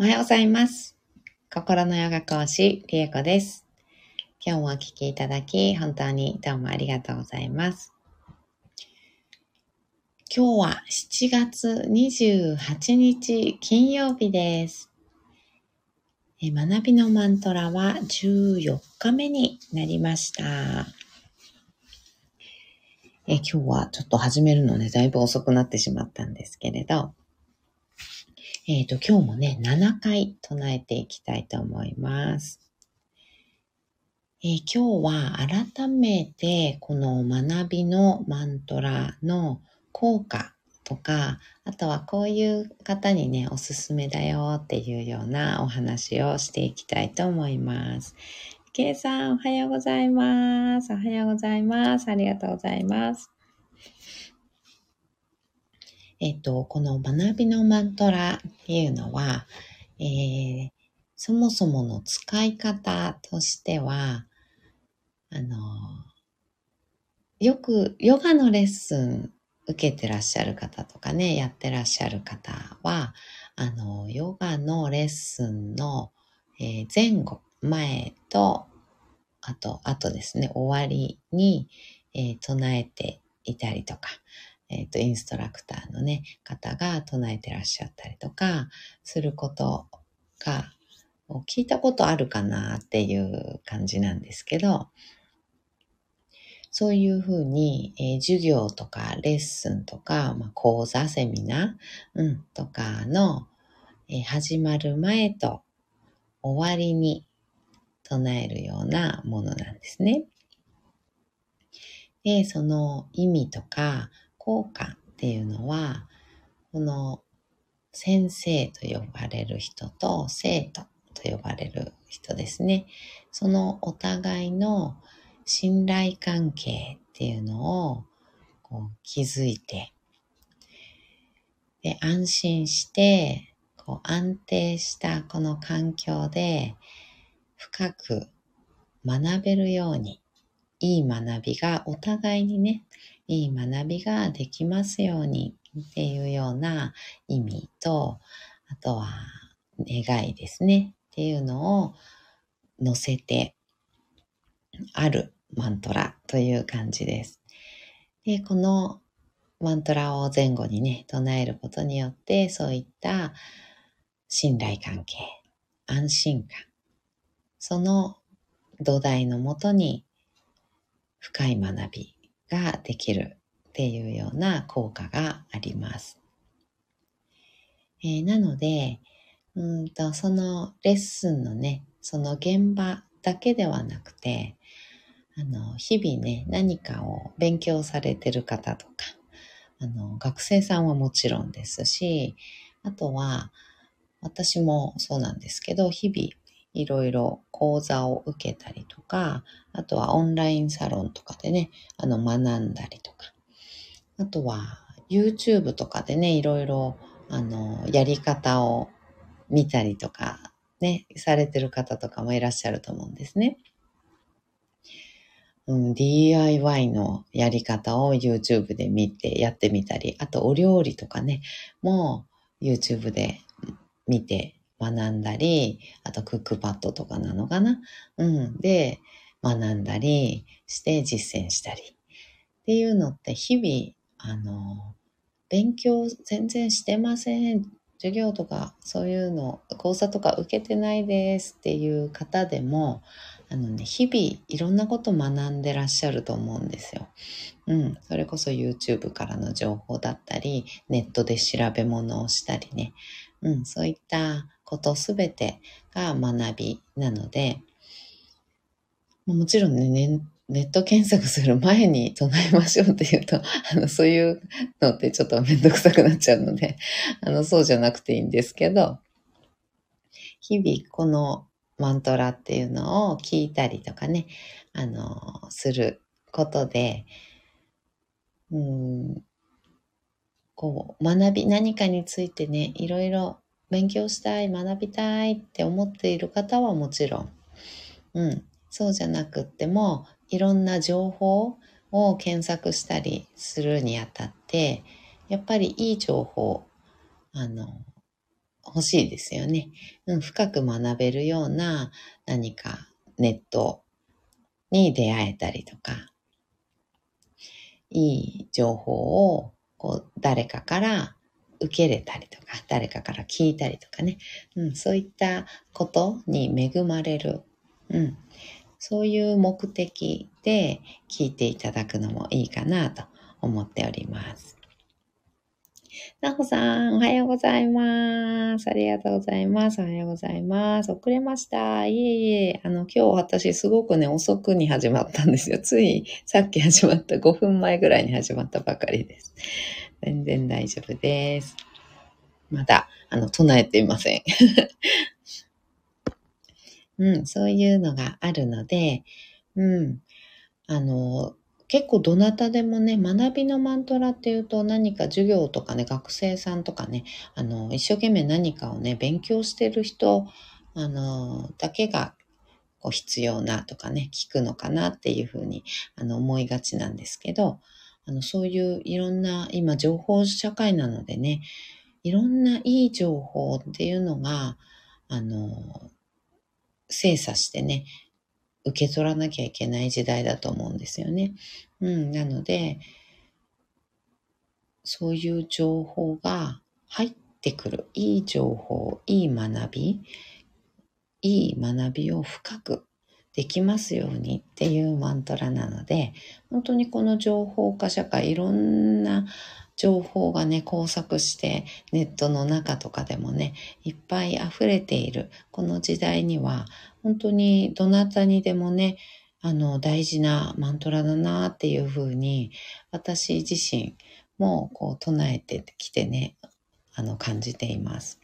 おはようございます。心のヨガ講師、リエコです。今日もお聞きいただき、本当にどうもありがとうございます。今日は7月28日金曜日です。え学びのマントラは14日目になりました。え今日はちょっと始めるのね、だいぶ遅くなってしまったんですけれど、えっ、と、今日もね、7回唱えていきたいと思います。えー今日は改めて、この学びのマントラの効果とか、あとはこういう方にね、おすすめだよっていうようなお話をしていきたいと思います。ケイさん、おはようございます。おはようございます。ありがとうございます。えっと、この学びのマントラっていうのは、えーそもそもの使い方としては、あの、よくヨガのレッスン受けてらっしゃる方とかね、やってらっしゃる方は、あの、ヨガのレッスンの、えー前後、前と、あと、あとですね、終わりに、えー唱えていたりとか、えっ、と、インストラクターのね、方が唱えてらっしゃったりとか、することが、聞いたことあるかなっていう感じなんですけど、そういうふうに、えー授業とかレッスンとか、まあ、講座、セミナー、うん、とかの、えー始まる前と終わりに唱えるようなものなんですね。で、その意味とか効果っていうのは、この先生と呼ばれる人と生徒と呼ばれる人ですね。そのお互いの信頼関係っていうのをこう築いて、で、安心して、こう安定したこの環境で深く学べるように、いい学びが、お互いにね、いい学びができますようにっていうような意味と、あとは願いですねっていうのを乗せてあるマントラという感じです。で、このマントラを前後にね、唱えることによって、そういった信頼関係、安心感、その土台のもとに深い学びができるっていうような効果があります。えーなので、うんと、そのレッスンのね、その現場だけではなくて、あの、日々ね、何かを勉強されてる方とか、あの、学生さんはもちろんですし、あとは、私もそうなんですけど、日々いろいろ講座を受けたりとか、あとはオンラインサロンとかでね、あの、学んだりとか、あとは YouTube とかでね、いろいろ、あの、やり方を見たりとか、ね、されてる方とかもいらっしゃると思うんですね。うん、DIY のやり方を YouTube で見てやってみたり、あとお料理とかね、も YouTube で見て学んだり、あとクックパッドとかなのかな？うん。で、学んだりして実践したり。っていうのって日々、あの、勉強全然してません。授業とかそういうの、講座とか受けてないですっていう方でも、あのね、日々いろんなこと学んでらっしゃると思うんですよ。うん。それこそ YouTube からの情報だったり、ネットで調べ物をしたりね。うん。そういったことすべてが学びなので、もちろんね、ネット検索する前に唱えましょうって言うと、あの、そういうのってちょっとめんどくさくなっちゃうので、あの、そうじゃなくていいんですけど、日々このマントラっていうのを聞いたりとかね、あの、することで、うん、こう、学び、何かについてね、いろいろ勉強したい、学びたいって思っている方はもちろん、うん、そうじゃなくっても、いろんな情報を検索したりするにあたって、やっぱりいい情報、あの、欲しいですよね。うん、深く学べるような何かネットに出会えたりとか、いい情報をこう誰かから受けれたりとか、誰かから聞いたりとかね、うん、そういったことに恵まれる、うん、そういう目的で聞いていただくのもいいかなと思っております。なほさん、おはようございます。ありがとうございます。おはようございます。遅れました。いえいえ、あの、今日私すごくね、遅くに始まったんですよ。ついさっき始まった5分前ぐらいに始まったばかりです。全然大丈夫です。まだ、あの、唱えていません。うん、そういうのがあるので、うん、あの、結構どなたでもね、学びのマントラっていうと何か授業とかね、学生さんとかね、あの、一生懸命何かをね、勉強してる人、あの、だけがこう必要なとかね、聞くのかなっていうふうにあの思いがちなんですけど、あの、そういういろんな、今情報社会なのでね、いろんないい情報っていうのが、あの、精査してね、受け取らなきゃいけない時代だと思うんですよね。うん、なので、そういう情報が入ってくる。いい情報、いい学び、いい学びを深くできますようにっていうマントラなので、本当にこの情報化社会、いろんな情報がね、交錯してネットの中とかでもね、いっぱい溢れているこの時代には、本当にどなたにでもね、あの、大事なマントラだなっていうふうに、私自身もこう唱えてきてね、あの、感じています。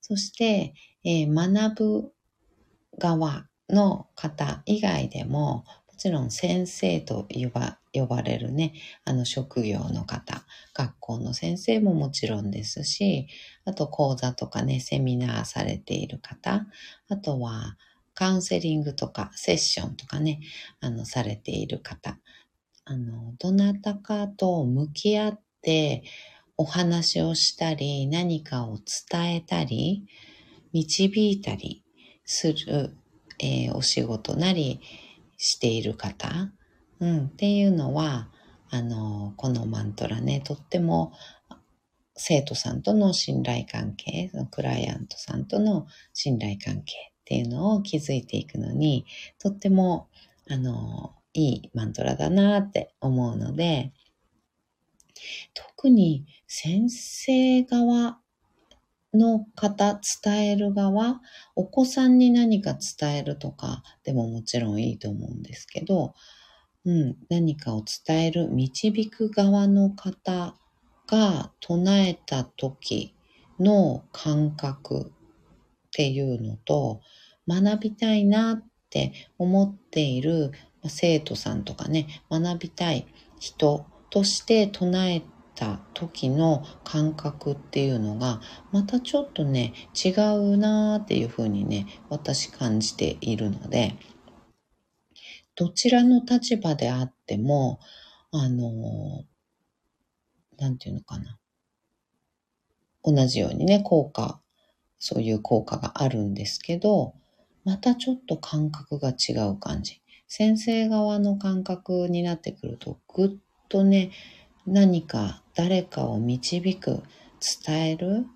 そして、えー、学ぶ側の方以外でも、もちろん先生と呼ば呼ばれるね、あの職業の方、学校の先生ももちろんですし、あと講座とかね、セミナーされている方、あとはカウンセリングとかセッションとかね、あの、されている方、あの、どなたかと向き合ってお話をしたり、何かを伝えたり、導いたりする、えー、お仕事なり、している方、うん、っていうのは、あの、このマントラね、とっても生徒さんとの信頼関係、クライアントさんとの信頼関係っていうのを築いていくのに、とっても、あの、いいマントラだなって思うので、特に先生側の方、伝える側、お子さんに何か伝えるとかでももちろんいいと思うんですけど、うん、何かを伝える、導く側の方が唱えた時の感覚っていうのと、学びたいなって思っている生徒さんとかね、学びたい人として唱えた時の感覚っていうのがまたちょっとね違うなーっていうふうにね私感じているのでどちらの立場であってもあのなんていうのかな。同じようにね効果そういう効果があるんですけどまたちょっと感覚が違う感じ。先生側の感覚になってくるとぐっとね何か誰かを導く、伝える、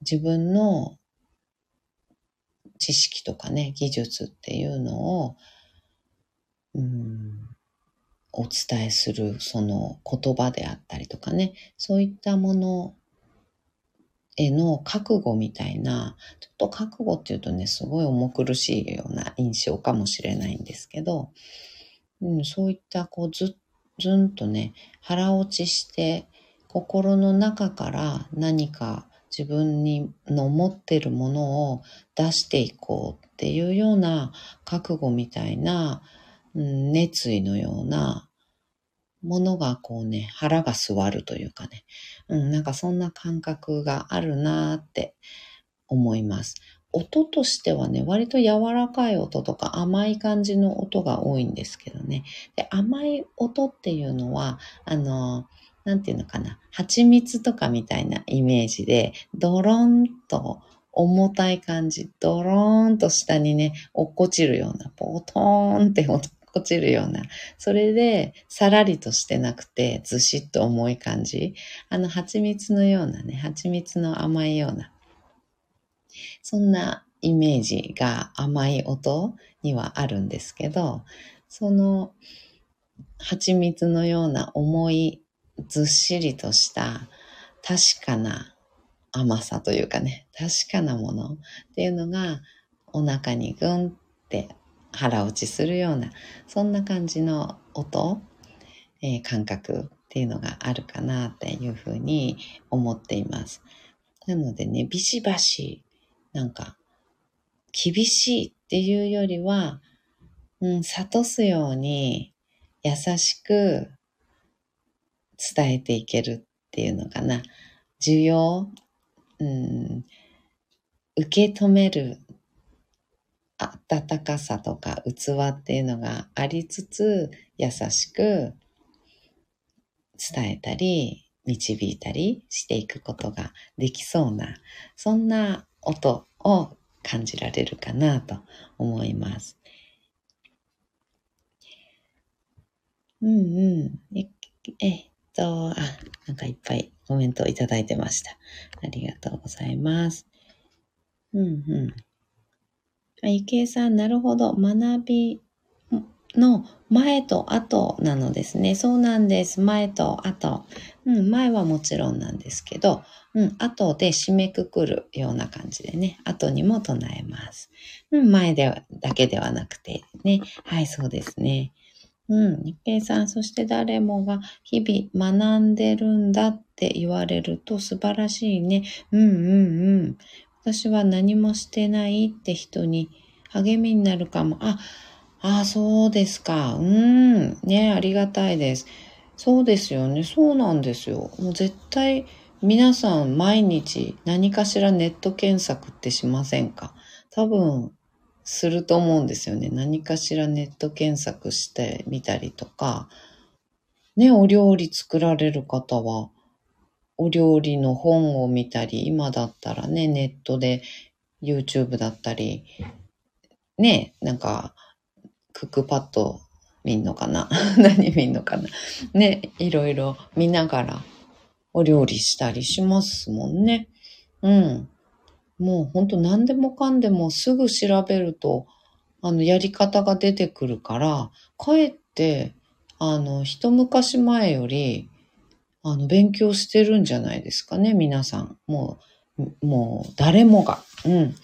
自分の知識とかね、技術っていうのを、うん、お伝えする、その言葉であったりとかね、そういったものへの覚悟みたいな、ちょっと覚悟っていうとね、すごい重苦しいような印象かもしれないんですけど、うん、そういったこうずっずんとね、腹落ちして、心の中から何か自分にの持ってるものを出していこうっていうような覚悟みたいな、うん、熱意のようなものがこうね、腹が据わるというかね、うん、なんかそんな感覚があるなって思います。音としてはね、割と柔らかい音とか甘い感じの音が多いんですけどね。で甘い音っていうのは、あの、なんていうのかな、蜂蜜とかみたいなイメージで、ドロンと重たい感じ、ドローンと下にね、落っこちるような、ポトーンって落っこちるような、それで、さらりとしてなくて、ずしっと重い感じ。あの、蜂蜜のようなね、蜂蜜の甘いような、そんなイメージが甘い音にはあるんですけど、その、蜂蜜のような重い、ずっしりとした確かな甘さというかね、確かなものっていうのがお腹にグンって腹落ちするような、そんな感じの音、えー、感覚っていうのがあるかなっていうふうに思っています。なのでね、ビシバシ、なんか、厳しいっていうよりは、うん、悟すように優しく伝えていけるっていうのかな。需要、うん、受け止める温かさとか器っていうのがありつつ優しく伝えたり導いたりしていくことができそうなそんな音を感じられるかなと思います。うんうん。ええっと、あ、なんかいっぱいコメントをいただいてました。ありがとうございます。うんうん。ゆきえさん、なるほど。学びの前と後なのですね。そうなんです。前と後。うん、前はもちろんなんですけど、うん、後で締めくくるような感じでね、後にも唱えます。うん、前でだけではなくてね。はい、そうですね。うん、日経さん、そして誰もが日々学んでるんだって言われると素晴らしいね。うんうんうん。私は何もしてないって人に励みになるかも。あ、あ、そうですか。うん。ね、ありがたいです。そうですよね。そうなんですよ。もう絶対皆さん毎日何かしらネット検索ってしませんか？多分すると思うんですよね。何かしらネット検索してみたりとか、ね、お料理作られる方は、お料理の本を見たり、今だったらね、ネットで YouTube だったり、ね、なんか、クックパッド見んのかな？何見んのかな？ね、いろいろ見ながらお料理したりしますもんね。うん。もうほんと何でもかんでもすぐ調べると、あの、やり方が出てくるから、かえって、あの、一昔前より、あの、勉強してるんじゃないですかね、皆さん。もう、もう、誰もが。うん。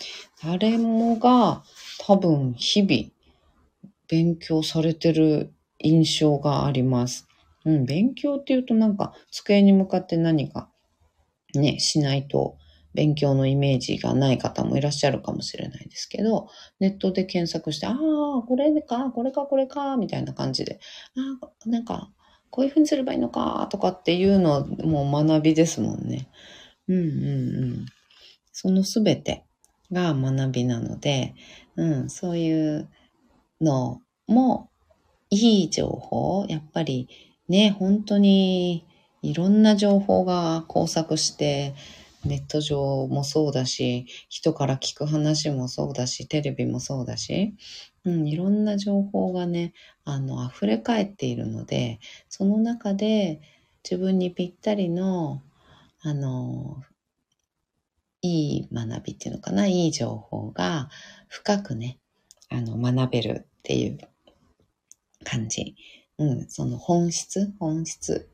誰もが、多分、日々、勉強されてる印象があります。うん、勉強っていうとなんか、机に向かって何か、ね、しないと、勉強のイメージがない方もいらっしゃるかもしれないですけど、ネットで検索して、ああ、これか、これか、これか、みたいな感じで、ああ、なんか、こういうふうにすればいいのか、とかっていうのも学びですもんね。うんうんうん。そのすべてが学びなので、うん、そういうのもいい情報、やっぱりね、本当にいろんな情報が交錯して、ネット上もそうだし、人から聞く話もそうだし、テレビもそうだし、うん、いろんな情報がね、あの、溢れ返っているので、その中で自分にぴったりの、あの、いい学びっていうのかな、いい情報が深くね、あの、学べるっていう感じ。うん、その本質、本質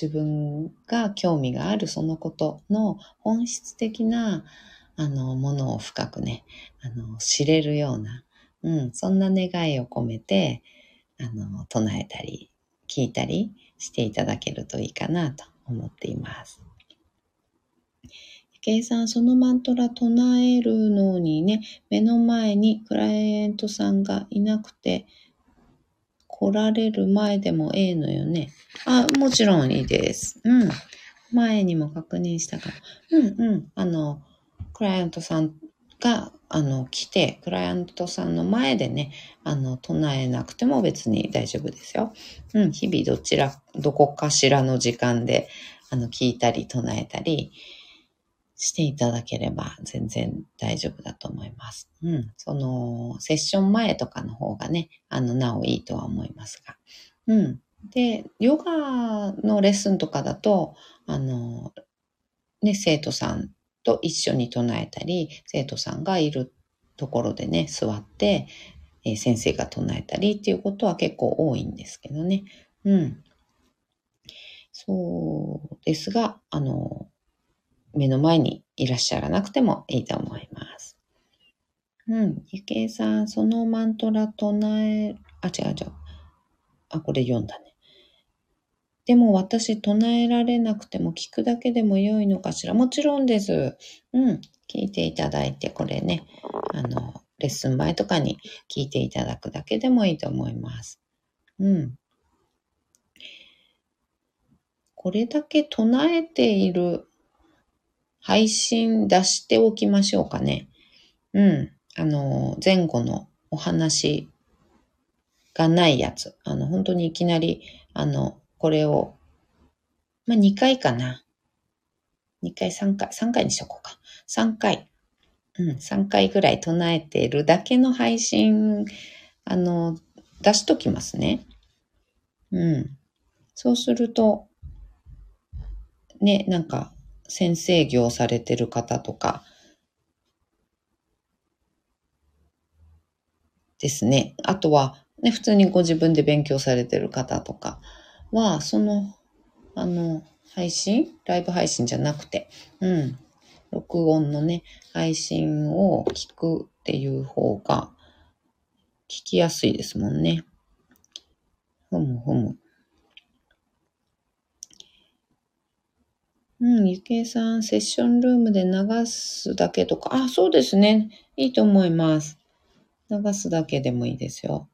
自分が興味があるそのことの本質的なあのものを深くね、あの知れるような、うん、そんな願いを込めて、あの、唱えたり、聞いたりしていただけるといいかなと思っています。計算そのマントラ唱えるのにね、目の前にクライアントさんがいなくて、来られる前でもええのよね。あ、もちろんいいです。うん。前にも確認したから。うんうん。あの、クライアントさんが、あの、来て、クライアントさんの前でね、あの、唱えなくても別に大丈夫ですよ。うん、日々どちら、どこかしらの時間で、あの、聞いたり唱えたりしていただければ全然大丈夫だと思います。うん、その、セッション前とかの方がね、あの、なおいいとは思いますが。うん。で、ヨガのレッスンとかだと、あの、ね、生徒さんと一緒に唱えたり、生徒さんがいるところでね、座って、えー、先生が唱えたりっていうことは結構多いんですけどね。うん。そうですが、あの、目の前にいらっしゃらなくてもいいと思います。うん。ゆけいさん、そのマントラ唱え、あ、違う違う。あ、これ読んだね。でも私唱えられなくても聞くだけでも良いのかしらもちろんです。うん。聞いていただいて、これね、あの、レッスン前とかに聞いていただくだけでもいいと思います。うん。これだけ唱えている配信出しておきましょうかね。うん。あの、前後のお話がないやつ。あの、本当にいきなり、あの、これを、まあ、2回かな。2回、3回、3回にしとこうか。3回。うん、3回ぐらい唱えてるだけの配信、あの、出しときますね。うん。そうすると、ね、なんか、先生業されてる方とか、ですね。あとは、ね、普通にご自分で勉強されてる方とか、は、その、あの、配信？ライブ配信じゃなくて、うん。録音のね、配信を聞くっていう方が、聞きやすいですもんね。ふむふむ。うん、ゆけいさん、セッションルームで流すだけとか、あ、そうですね。いいと思います。流すだけでもいいですよ。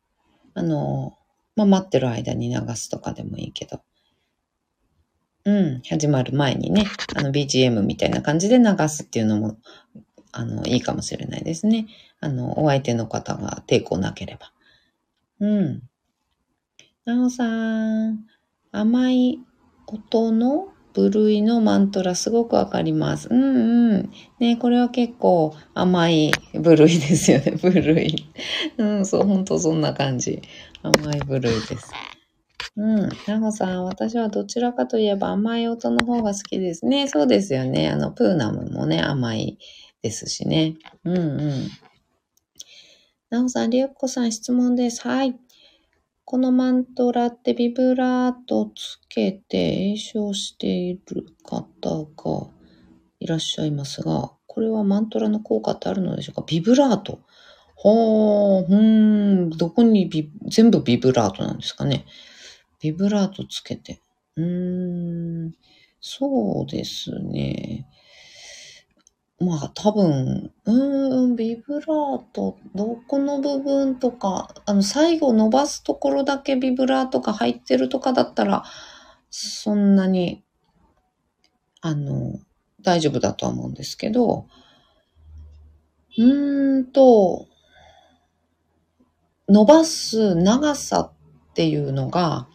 あの、まあ、待ってる間に流すとかでもいいけど。うん、始まる前にね、あの BGM みたいな感じで流すっていうのも、あの、いいかもしれないですね。あの、お相手の方が抵抗なければ。うん。なおさん、甘い音の部類のマントラすごくわかります。うんうん。ね、これは結構甘い部類ですよね、部類。うん、そう、ほんとそんな感じ。甘い部類です。うん。なほさん、私はどちらかといえば甘い音の方が好きですね。そうですよね。あの、プーナムもね、甘いですしね。うんうん。なほさん、りゅうこさん、質問です。はい。このマントラってビブラートつけて詠唱している方がいらっしゃいますが、これはマントラの効果ってあるのでしょうか？ビブラート。ほー、うーん、どこにビ、全部ビブラートなんですかね？ビブラートつけて。うーん、そうですね。まあ多分、うーん、ビブラート、どこの部分とか、あの最後伸ばすところだけビブラートが入ってるとかだったら、そんなに、あの、大丈夫だとは思うんですけど、うーんと、伸ばす長さっていうのが、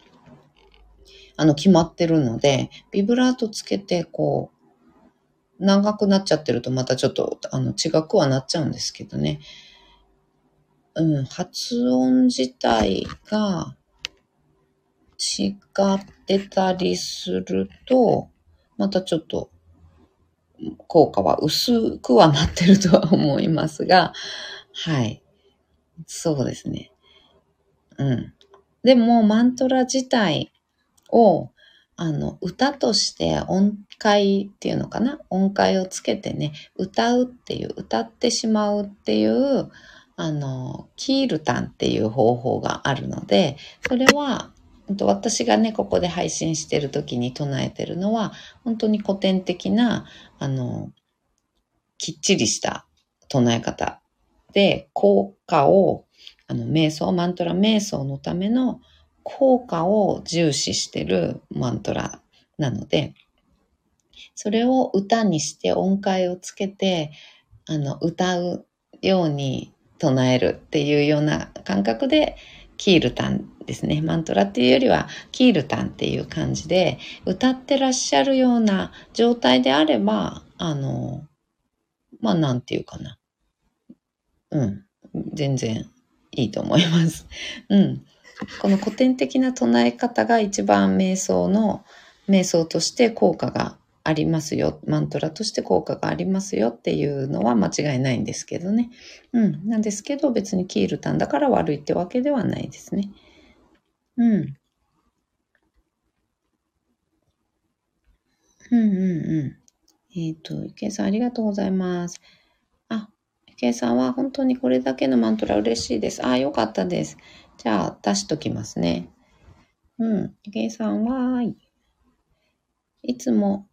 あの、決まってるので、ビブラートつけて、こう、長くなっちゃってるとまたちょっと、あの、違くはなっちゃうんですけどね。うん、発音自体が違ってたりすると、またちょっと効果は薄くはなってるとは思いますが、はい。そうですね。うん。でも、マントラ自体を、あの、歌として音階っていうのかな？音階をつけてね、歌うっていう、歌ってしまうっていう、あの、キールタンっていう方法があるので、それは、私がね、ここで配信してる時に唱えてるのは、本当に古典的な、あの、きっちりした唱え方で、効果を、あの、瞑想、マントラ瞑想のための効果を重視してるマントラなので、それを歌にして音階をつけて、あの、歌うように唱えるっていうような感覚で、キールタンですね。マントラっていうよりは、キールタンっていう感じで、歌ってらっしゃるような状態であれば、あの、まあ、なんていうかな。うん。全然いいと思います。うん。この古典的な唱え方が一番瞑想の、瞑想として効果がありますよ。マントラとして効果がありますよっていうのは間違いないんですけどね。うん。なんですけど別にキールタンだから悪いってわけではないですね。うん。うんうんうん。えっ、ー、と、ゆけいさんありがとうございます。あ、ゆけいさんは本当にこれだけのマントラ嬉しいです。あ、よかったです。じゃあ出しときますね。うん。ゆけいさんは、いつも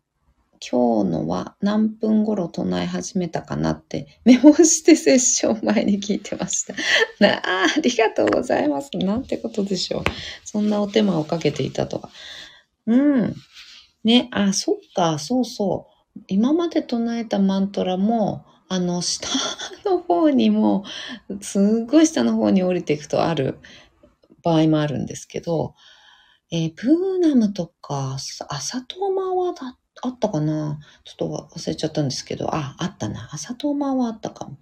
今日のは何分頃唱え始めたかなってメモしてセッション前に聞いてました。あありがとうございます。なんてことでしょう。そんなお手間をかけていたとは。うん。ね、あ、そっか、そうそう。今まで唱えたマントラも、あの、下の方にも、すっごい下の方に降りていくとある場合もあるんですけど、えー、プーナムとか、朝とまはだっあったかな？ちょっと忘れちゃったんですけど、あ、あったな。朝とまはあったかも。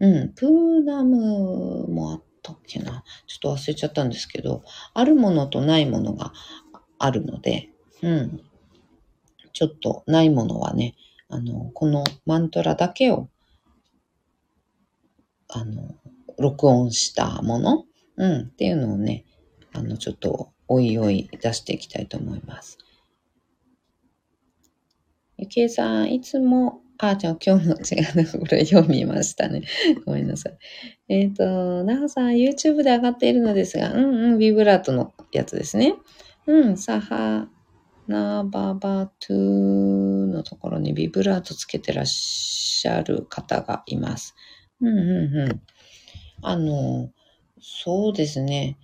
うん。プーナムもあったっけな。ちょっと忘れちゃったんですけど、あるものとないものがあるので、うん。ちょっとないものはね、あの、このマントラだけを、あの、録音したもの、うん、っていうのをね、あの、ちょっと、おいおい出していきたいと思います。ゆきえさん、いつも、あ、じゃあ今日の違うな、これ読みましたね。ごめんなさい。えっ、ー、と、なほさん、YouTube で上がっているのですが、うんうん、ビブラートのやつですね。うん、サハナババトゥのところにビブラートつけてらっしゃる方がいます。うんうんうん。あの、そうですね。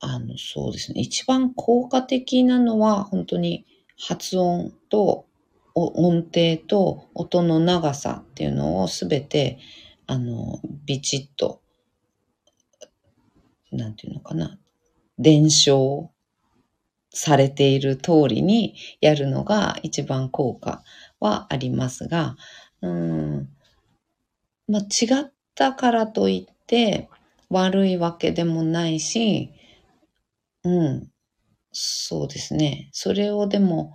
あの、そうですね。一番効果的なのは、本当に発音と音程と音の長さっていうのをすべて、あの、ビチッと、なんていうのかな、伝承されている通りにやるのが一番効果はありますが、うん、まあ、違ったからといって悪いわけでもないし、うん、そうですね。それをでも、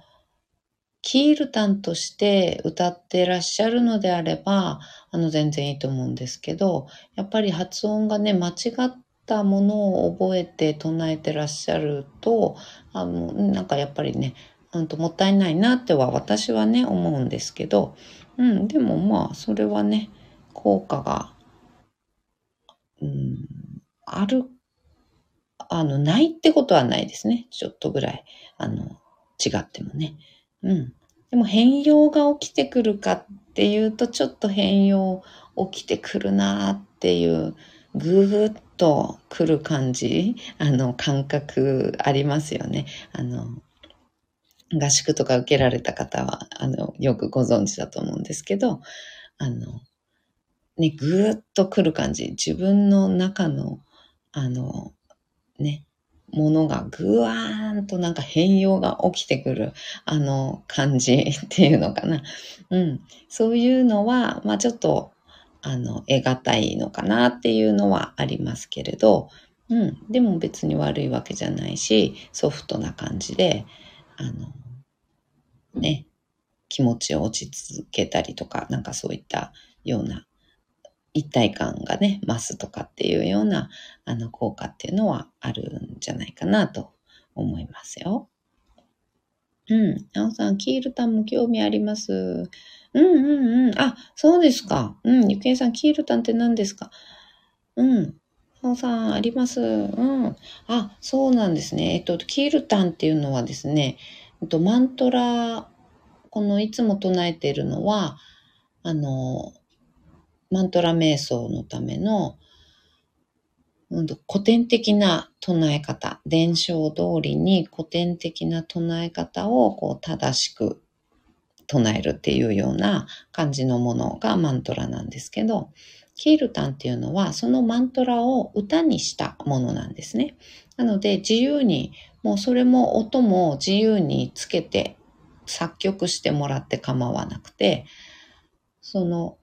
キールタンとして歌ってらっしゃるのであれば、あの、全然いいと思うんですけど、やっぱり発音がね、間違ったものを覚えて唱えてらっしゃると、あの、なんかやっぱりね、うんともったいないなっては私はね、思うんですけど、うん、でもまあ、それはね、効果が、うん、あるあの、ないってことはないですね。ちょっとぐらい、あの、違ってもね。うん。でも変容が起きてくるかっていうと、ちょっと変容起きてくるなっていう、ぐーっとくる感じ、あの、感覚ありますよね。あの、合宿とか受けられた方は、あの、よくご存知だと思うんですけど、あの、ね、ぐーっとくる感じ。自分の中の、あの、ね、ものがぐわーんとなんか変容が起きてくる、あの感じ っていうのかな。うん。そういうのは、まあちょっと、あの、得難いのかなっていうのはありますけれど、うん。でも別に悪いわけじゃないし、ソフトな感じで、あの、ね、気持ちを落ち着けたりとか、なんかそういったような一体感がね、増すとかっていうような、あの、効果っていうのはあるんじゃないかなと思いますよ。うん。なおさん、キールタンも興味あります。うんうんうん。あ、そうですか。うん。ゆきえさん、キールタンって何ですか？うん。なおさん、あります。うん。あ、そうなんですね。えっと、キールタンっていうのはですね、えっと、マントラ、このいつも唱えているのは、あの、マントラ瞑想のための、うん、古典的な唱え方、伝承通りに古典的な唱え方をこう正しく唱えるっていうような感じのものがマントラなんですけど、キールタンっていうのはそのマントラを歌にしたものなんですね。なので自由に、もうそれも音も自由につけて作曲してもらって構わなくて、その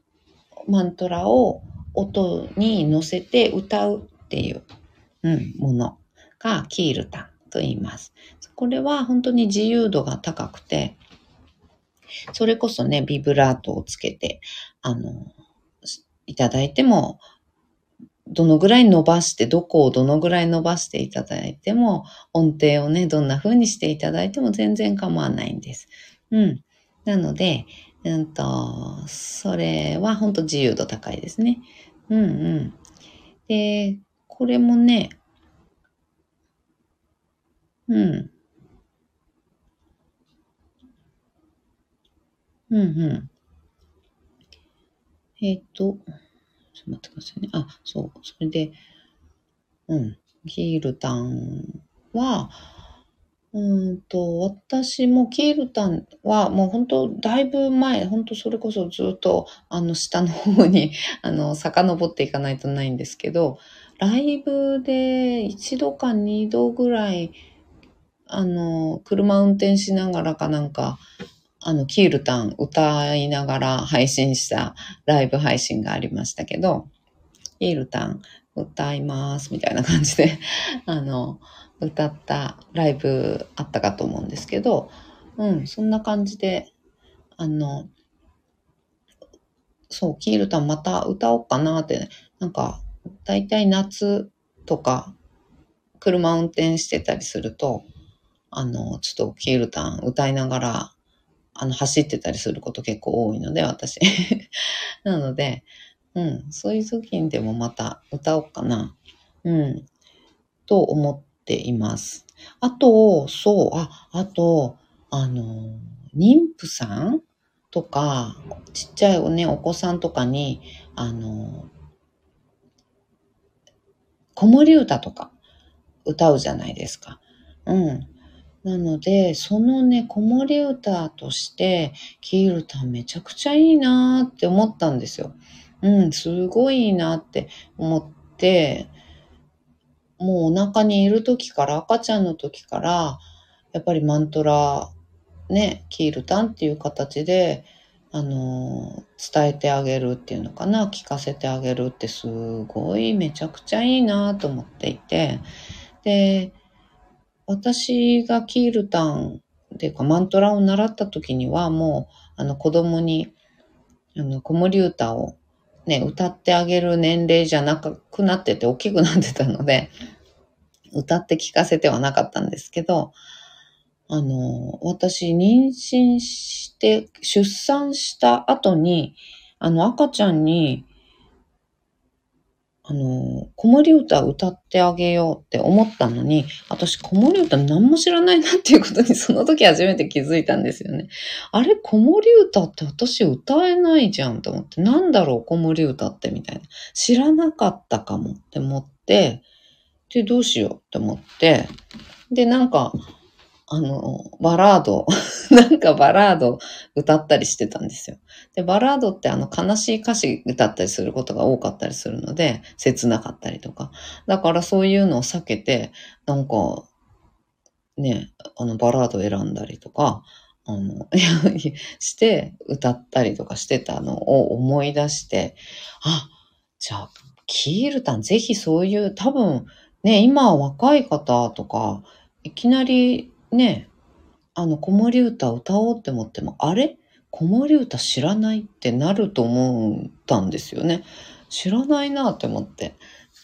マントラを音に乗せて歌うっていう、うん、ものがキールタンと言います。これは本当に自由度が高くて、それこそね、ビブラートをつけて、あの、いただいても、どのぐらい伸ばして、どこをどのぐらい伸ばしていただいても、音程をね、どんな風にしていただいても全然構わないんです。うん。なので、うんと、それは本当自由度高いですね。うんうん。で、これもね、うん。うんうん。えっ、と、ちょっと待ってくださいね。あ、そう。それで、うん。キールタンは、うんと、私もキールタンはもう本当だいぶ前、本当それこそずっとあの下の方に あの遡っていかないとないんですけど、ライブで一度か二度ぐらい、あの、車運転しながらかなんか、あの、キールタン歌いながら配信したライブ配信がありましたけど、キールタン歌いますみたいな感じで、あの、歌ったライブあったかと思うんですけど、うん、そんな感じで、あの、そう、キールタンまた歌おうかなって、ね、なんか、だいたい夏とか、車運転してたりすると、あの、ちょっとキールタン歌いながらあの、走ってたりすること結構多いので、私。なので、うん、そういう時にでもまた歌おうかな。うん、と思ってています。あと、そう、あ、あと、あの、妊婦さんとか、ちっちゃいね、お子さんとかに、あの、子守歌とか歌うじゃないですか。うん。なので、そのね、子守歌として、キールタンめちゃくちゃいいなーって思ったんですよ。うん、すごいいいなって思って、もうお腹にいる時から、赤ちゃんの時から、やっぱりマントラ、ね、キールタンっていう形で、あの、伝えてあげるっていうのかな、聞かせてあげるってすごいめちゃくちゃいいなと思っていて、で、私がキールタンっていうかマントラを習った時にはもうあの子供にあの子守歌をね、歌ってあげる年齢じゃなくなってて大きくなってたので、歌って聞かせてはなかったんですけど、あの、私妊娠して出産した後に、あの赤ちゃんにあの、子守歌歌ってあげようって思ったのに、私子守歌何も知らないなっていうことにその時初めて気づいたんですよね。あれ、子守歌って私歌えないじゃんと思って、なんだろう、子守歌ってみたいな。知らなかったかもって思って、で、どうしようって思って、で、なんか、あの、バラード、なんかバラード歌ったりしてたんですよ。で、バラードってあの悲しい歌詞歌ったりすることが多かったりするので、切なかったりとか。だからそういうのを避けて、なんか、ね、あのバラード選んだりとか、あの、して歌ったりとかしてたのを思い出して、あ、じゃあ、キールタンぜひそういう多分ね、今若い方とか、いきなりね、あの、子守歌歌おうって思っても、あれ？子守歌知らないってなると思ったんですよね。知らないなって思って。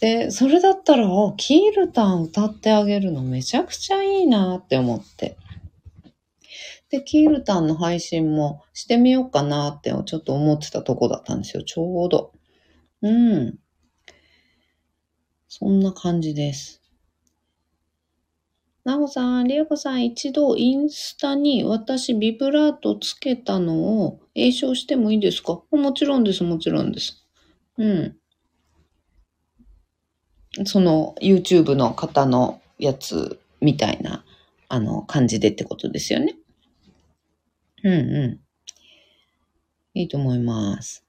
で、それだったら、キールタン歌ってあげるのめちゃくちゃいいなって思って。で、キールタンの配信もしてみようかなってちょっと思ってたとこだったんですよ。ちょうど。うん。そんな感じです。なおさん、りえこさん、一度インスタに私ビブラートつけたのを詠唱してもいいですか？もちろんです、もちろんです。うん。その YouTube の方のやつみたいな、あの、感じでってことですよね。うんうん。いいと思います。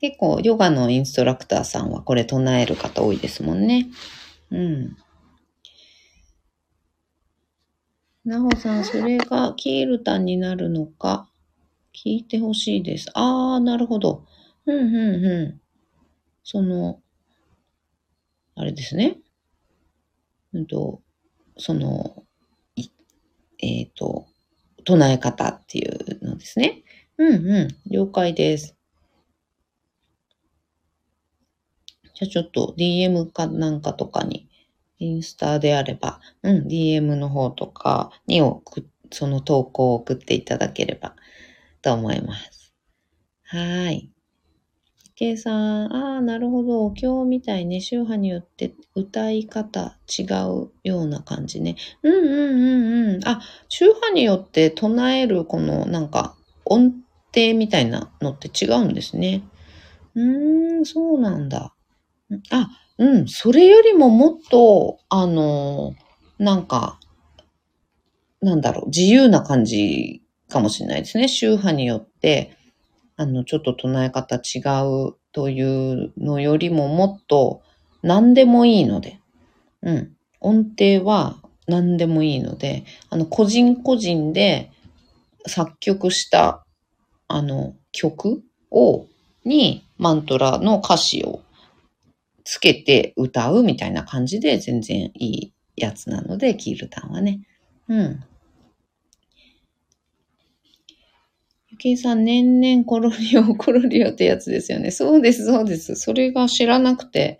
結構、ヨガのインストラクターさんはこれ唱える方多いですもんね。うん。なほさん、それがキールタンになるのか、聞いてほしいです。あー、なるほど。うん、うん、うん。その、あれですね。うんと、その、えっ、ー、と、唱え方っていうのですね。うんうん、了解です。じゃあちょっと DM かなんかとかに、インスタであれば、うん、DM の方とかに送その投稿を送っていただければと思います。はい。計算、ああ、なるほど。お経みたいね。宗派によって歌い方違うような感じね。うんうんうんうん。あ、宗派によって唱えるこのなんか音程みたいなのって違うんですね。うーん、そうなんだ。あ、うん、それよりももっと、あの、なんか、なんだろう、自由な感じかもしれないですね。宗派によって、あの、ちょっと唱え方違うというのよりももっと何でもいいので、うん。音程は何でもいいので、あの、個人個人で作曲した、あの、曲を、にマントラの歌詞をつけて歌うみたいな感じで全然いいやつなので、キールタンはね。うん。ゆきさん、年々コロリオ、コロリオってやつですよね。そうです、そうです。それが知らなくて、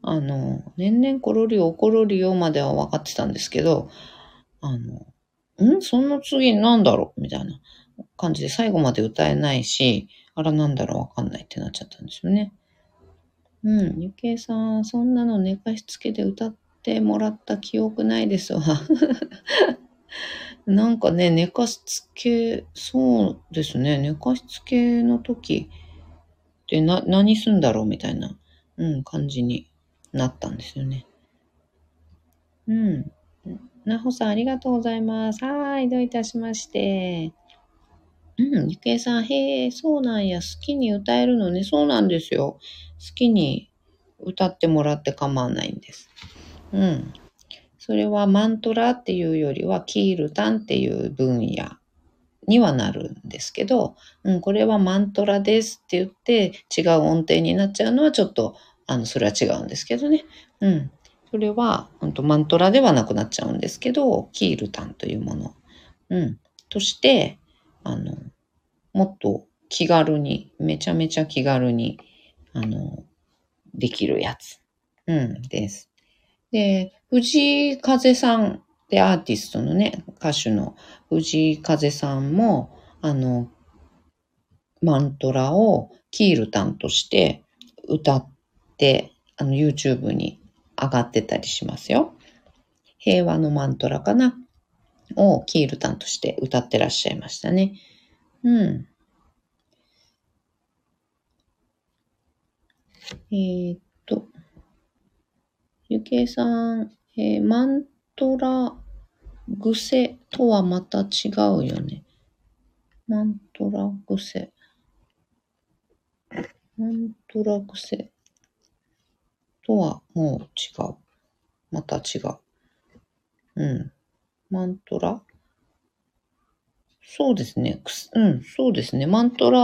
あの、年々コロリオ、コロリオまでは分かってたんですけど、あの、ん？その次なんだろう？みたいな感じで最後まで歌えないし、あらなんだろう？わかんないってなっちゃったんですよね。うん、ゆきえさん、そんなの寝かしつけで歌ってもらった記憶ないですわ。なんかね、寝かしつけ、そうですね、寝かしつけの時ってな、何すんだろうみたいな、うん、感じになったんですよね。うん。なほさん、ありがとうございます。はい、どういたしまして。うん、ゆけいさん、へえ、そうなんや、好きに歌えるのね。そうなんですよ。好きに歌ってもらって構わないんです。うん。それはマントラっていうよりはキールタンっていう分野にはなるんですけど、うん、これはマントラですって言って違う音程になっちゃうのはちょっと、あの、それは違うんですけどね。うん。それは、本当マントラではなくなっちゃうんですけど、キールタンというもの、うん、として、あの、もっと気軽に、めちゃめちゃ気軽に、あの、できるやつ、うん、です。で、藤井風さんでアーティストのね、歌手の藤井風さんも、あの、マントラをキールタンとして歌って、あの、YouTube に上がってたりしますよ。平和のマントラかなをキールタンとして歌ってらっしゃいましたね。うん。え、っと、ゆけいさん、えー、マントラ癖とはまた違うよね。マントラ癖。マントラ癖とはもう違う。また違う。うん。マントラ？そうですね。うん、そうですね。マントラ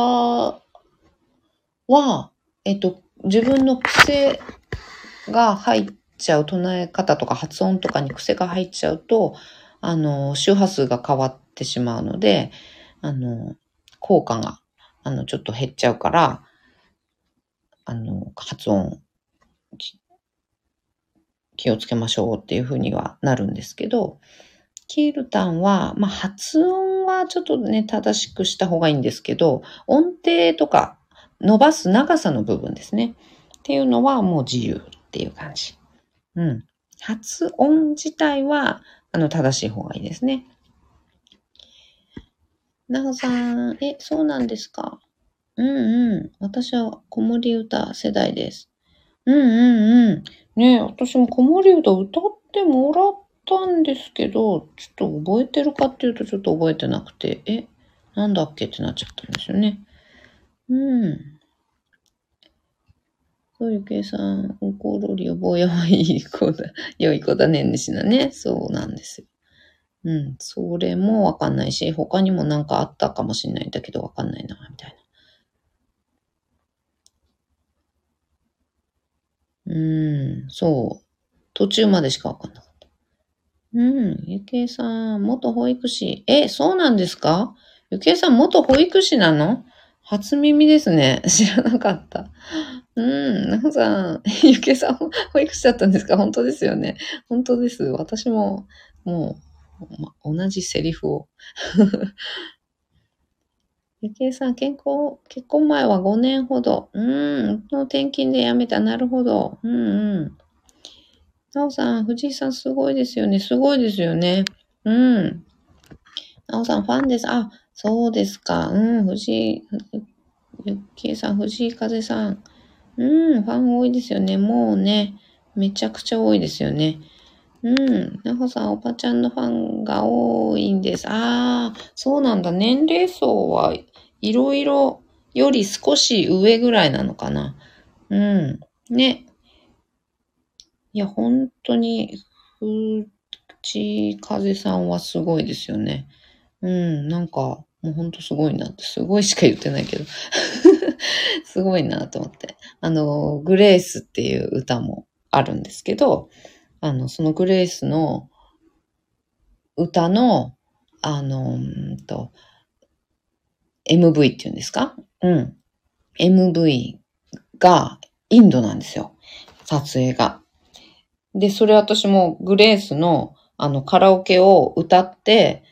は、えっと、自分の癖が入っちゃう、唱え方とか発音とかに癖が入っちゃうと、あの、周波数が変わってしまうので、あの、効果が、あの、ちょっと減っちゃうから、あの、発音、気をつけましょうっていうふうにはなるんですけど、キールタンは、まあ、発音はちょっとね、正しくした方がいいんですけど、音程とか伸ばす長さの部分ですね。っていうのはもう自由っていう感じ。うん。発音自体は、あの、正しい方がいいですね。なおさん、え、そうなんですか？うんうん。私は子守歌世代です。うんうんうん。ね私も子守歌歌ってもらったんですけど、ちょっと覚えてるかっていうとちょっと覚えてなくて、え、なんだっけってなっちゃったんですよね。うん。そういう計算、おころりお坊やはいい子だ。良い子だねんでしなね。そうなんですよ。うん。それもわかんないし、他にもなんかあったかもしんないんだけどわかんないな、みたいな。うん。そう。途中までしかわかんなかっ。うん。ゆけいさん、元保育士。え、そうなんですか？ゆけいさん、元保育士なの？初耳ですね。知らなかった。うん、なほさん、ゆけさん、保育士だったんですか？本当ですよね。本当です。私も、もう、ま、同じセリフを。ゆけさん、健康、結婚前は5年ほど。うん、の転勤で辞めた。なるほど。うんうん。なおさん、藤井さんすごいですよね。すごいですよね。うん。なおさん、ファンです。あ、そうですか。うん、藤井、ゆっきーさん、藤井風さん。うん、ファン多いですよね。もうね、めちゃくちゃ多いですよね。うん。なほさん、おばちゃんのファンが多いんです。ああ、そうなんだ。年齢層はいろいろより少し上ぐらいなのかな。うん。ね。いや、本当に、藤風さんはすごいですよね。うん、なんか、もうほんとすごいなって、すごいしか言ってないけど。すごいなと思って。あの、グレースっていう歌もあるんですけど、あの、そのグレースの歌の、あの、んと、MV っていうんですか？うん。MV がインドなんですよ。撮影が。で、それ私もグレースのあのカラオケを歌って、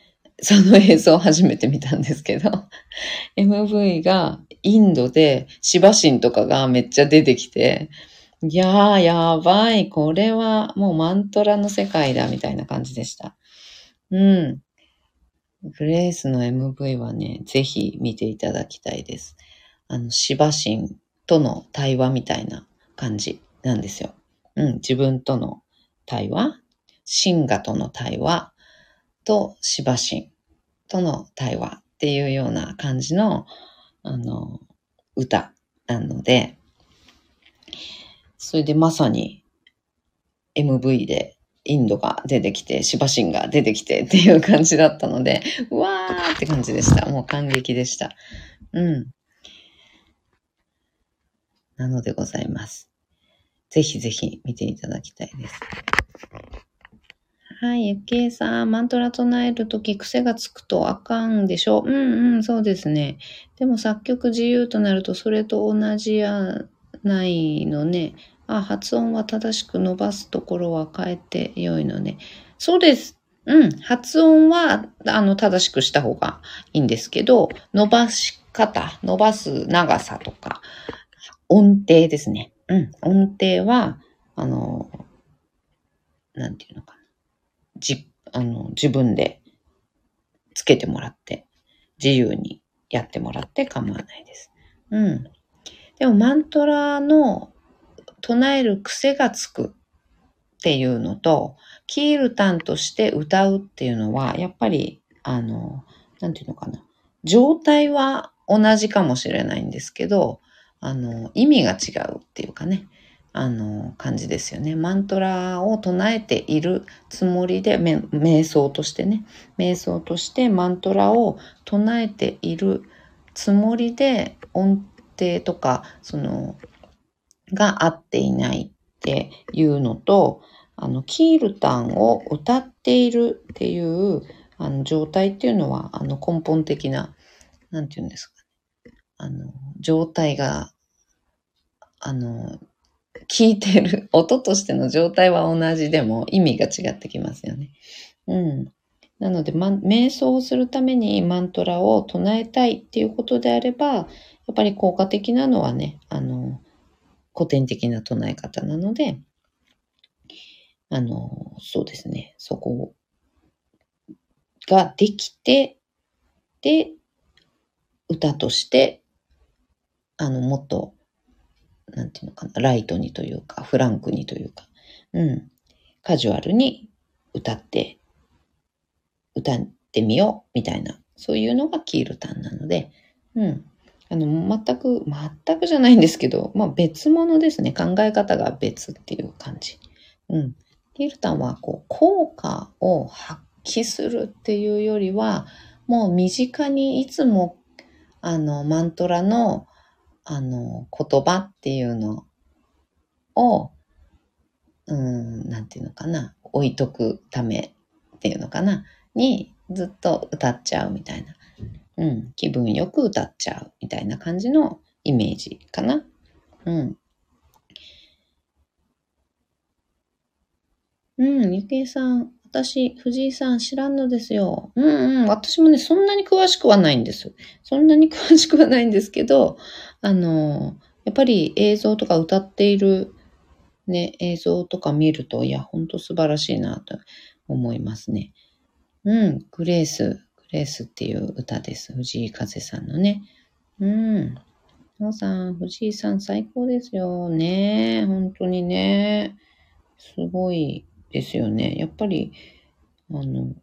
その映像を初めて見たんですけど、MV がインドでシバシンとかがめっちゃ出てきて、いやー、やばい。これはもうマントラの世界だ、みたいな感じでした。うん。グレースの MV はね、ぜひ見ていただきたいです。あの、シバシンとの対話みたいな感じなんですよ。うん、自分との対話、シンガとの対話、としばしんとの対話っていうような感じの、あの、歌なので、それでまさに MV でインドが出てきて、シバシンが出てきてっていう感じだったので、うわーって感じでした。もう感激でした。うん。なのでございます。ぜひぜひ見ていただきたいです。はい、ゆきえさん、マントラ唱えるとき癖がつくとあかんでしょううんうん、そうですね。でも作曲自由となるとそれと同じやないのね。あ、発音は正しく伸ばすところは変えて良いのね。そうです。うん、発音は、あの、正しくした方がいいんですけど、伸ばし方、伸ばす長さとか、音程ですね。うん、音程は、あの、なんていうのかなじ、あの、自分でつけてもらって、自由にやってもらって構わないです。うん。でもマントラの唱える癖がつくっていうのと、キールタンとして歌うっていうのは、やっぱり、あの、なんていうのかな。状態は同じかもしれないんですけど、あの、意味が違うっていうかね。あの、感じですよね。マントラを唱えているつもりで、瞑想としてね、瞑想としてマントラを唱えているつもりで、音程とか、その、が合っていないっていうのと、あの、キールタンを歌っているっていうあの状態っていうのは、あの根本的な、なんて言うんですかね。あの、状態が、あの、聞いてる音としての状態は同じでも意味が違ってきますよね。うん。なので、ま、瞑想をするためにマントラを唱えたいっていうことであれば、やっぱり効果的なのはね、あの、古典的な唱え方なので、あの、そうですね、そこができて、で、歌として、あの、もっとなんていうのかな、ライトにというか、フランクにというか、うん、カジュアルに歌って、歌ってみようみたいな、そういうのがキールタンなので、うん、あの、全く、全くじゃないんですけど、まあ別物ですね。考え方が別っていう感じ。うん。ヒルタンは、こう、効果を発揮するっていうよりは、もう身近にいつも、あの、マントラの、あの、言葉っていうのを、うん、なんていうのかな、置いとくためっていうのかな、にずっと歌っちゃうみたいな。うん、気分よく歌っちゃうみたいな感じのイメージかな。うん。うん、ゆきえさん、私、藤井さん知らんのですよ。うんうん、私もね、そんなに詳しくはないんです。そんなに詳しくはないんですけど、あの、やっぱり映像とか歌っているね、映像とか見ると、いや、ほんと素晴らしいなと思いますね。うん、グレース、グレースっていう歌です。藤井風さんのね。うん。なおさん、藤井さん最高ですよね。本当にね。すごいですよね。やっぱり、あの、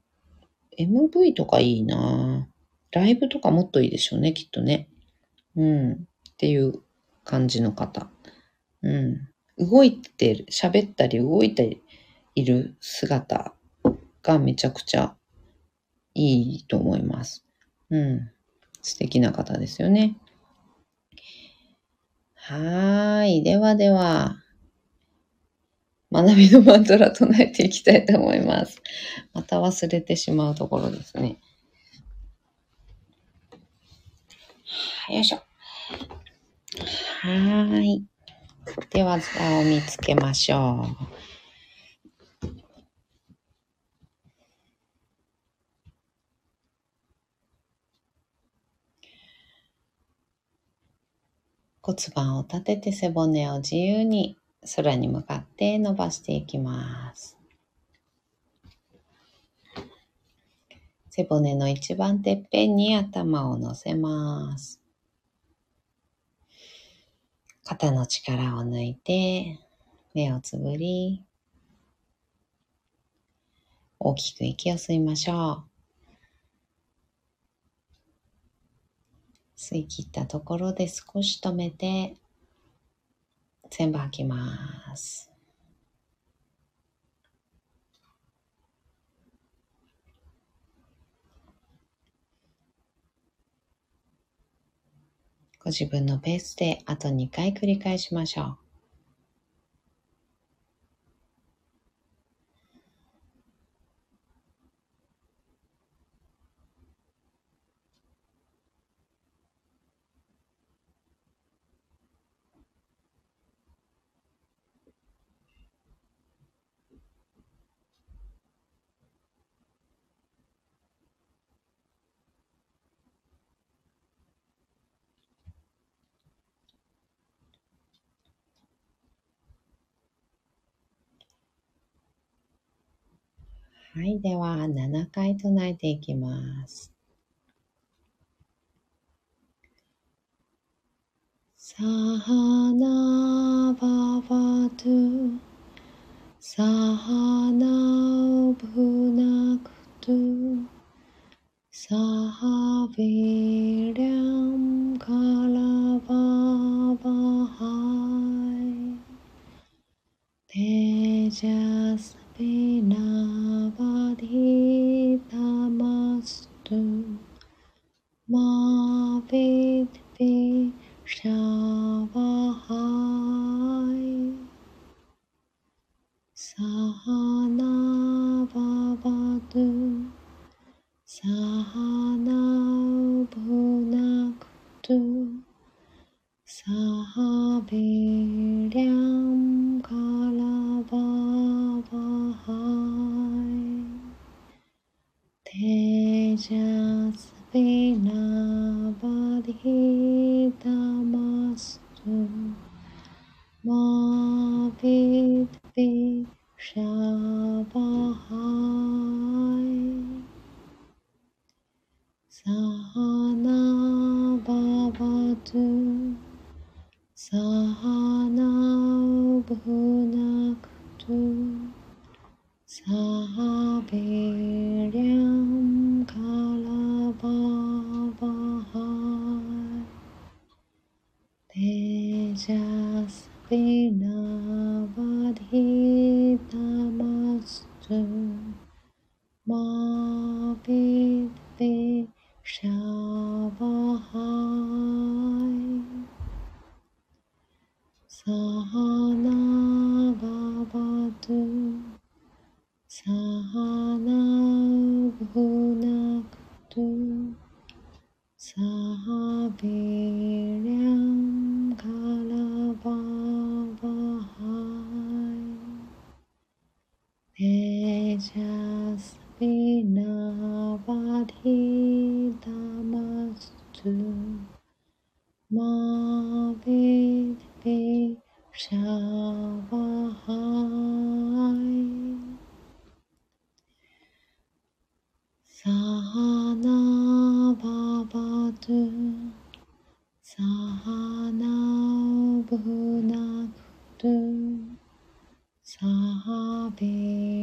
MV とかいいなライブとかもっといいでしょうね、きっとね。うん。っていう感じの方。うん。動いてる喋ったり動いている姿がめちゃくちゃいいと思います。うん。素敵な方ですよね。はーい。ではでは、学びのマントラ唱えていきたいと思います。また忘れてしまうところですね。よいしょ。はーい。では、図を見つけましょう。骨盤を立てて背骨を自由に空に向かって伸ばしていきます。背骨の一番てっぺんに頭を乗せます。肩の力を抜いて目をつぶり大きく息を吸いましょう。吸い切ったところで少し止めて、全部吐きます。ご自分のペースであと2回繰り返しましょう。はい。では、7回唱えていきます。サハナババトゥサハナブナクトゥサハビリャンカラババハイテジャス सेनावधीतमस्तु मा विद्विषावहाय सहनावतु सहना भुनक्तु सहा वीर्यं कालवा। Tejas Vinabadhita Mahāyā Mahavir.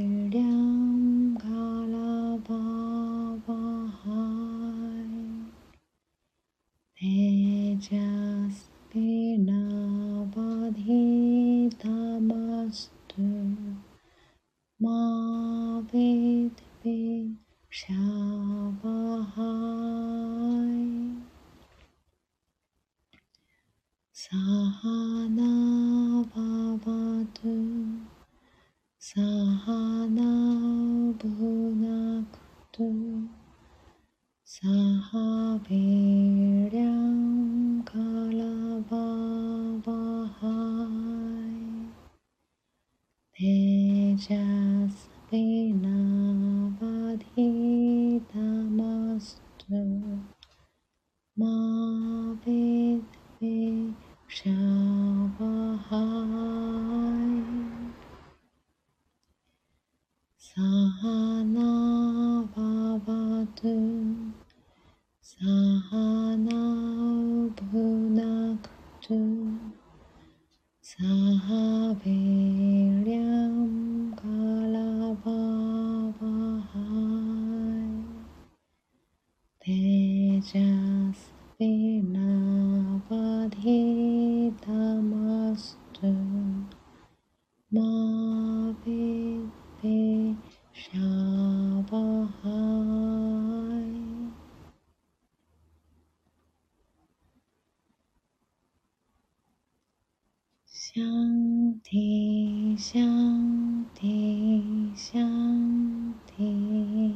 シャンティシャンティシャンティ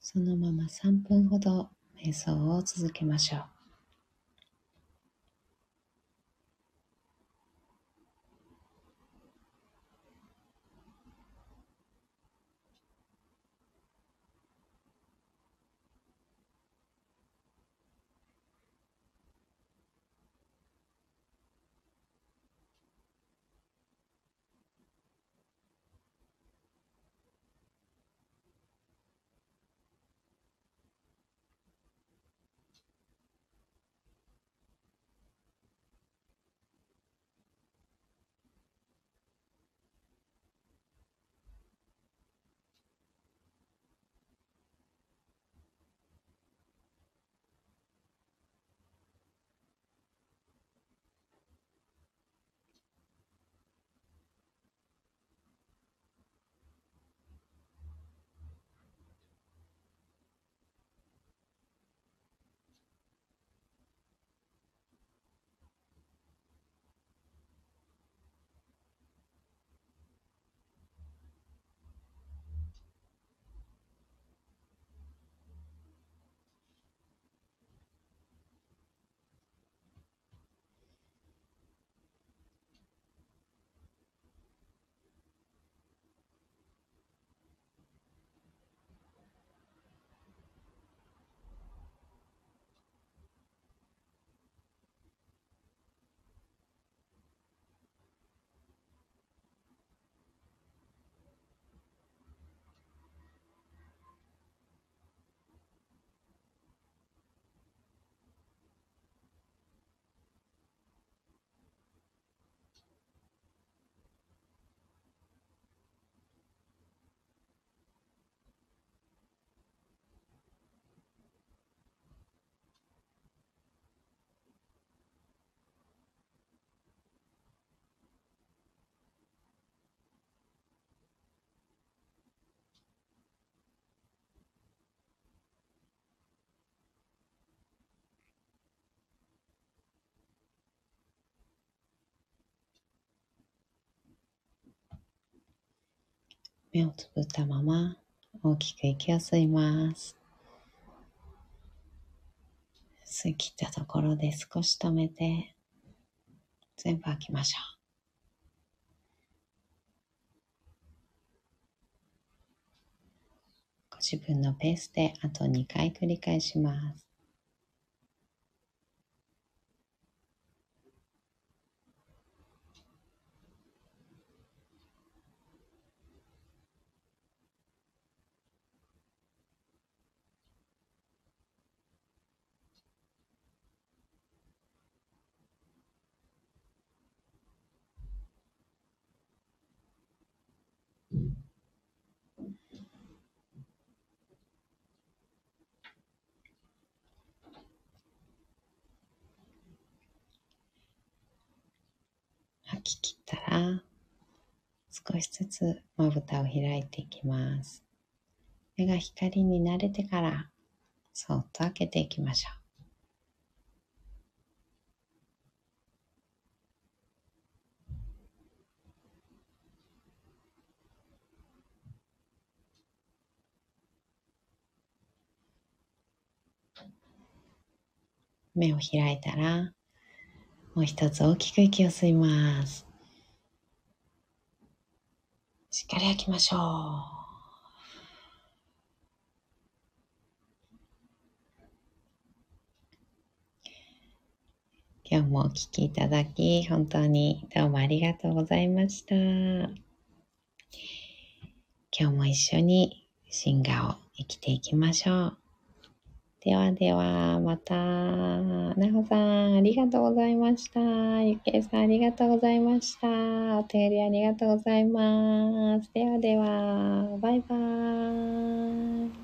そのまま3分ほど瞑想を続けましょう。目をつぶったまま大きく息を吸います。吸い切ったところで少し止めて全部吐きましょう。ご自分のペースであと2回繰り返します。吐き切ったら、少しずつまぶたを開いていきます。目が光に慣れてから、そっと開けていきましょう。目を開いたら、もう一つ大きく息を吸います。しっかり吐きましょう。今日もお聴きいただき、本当にどうもありがとうございました。今日も一緒に進化を生きていきましょう。ではでは、また。なほさん、ありがとうございました。ゆけいさん、ありがとうございました。お便りありがとうございます。ではでは、バイバーイ。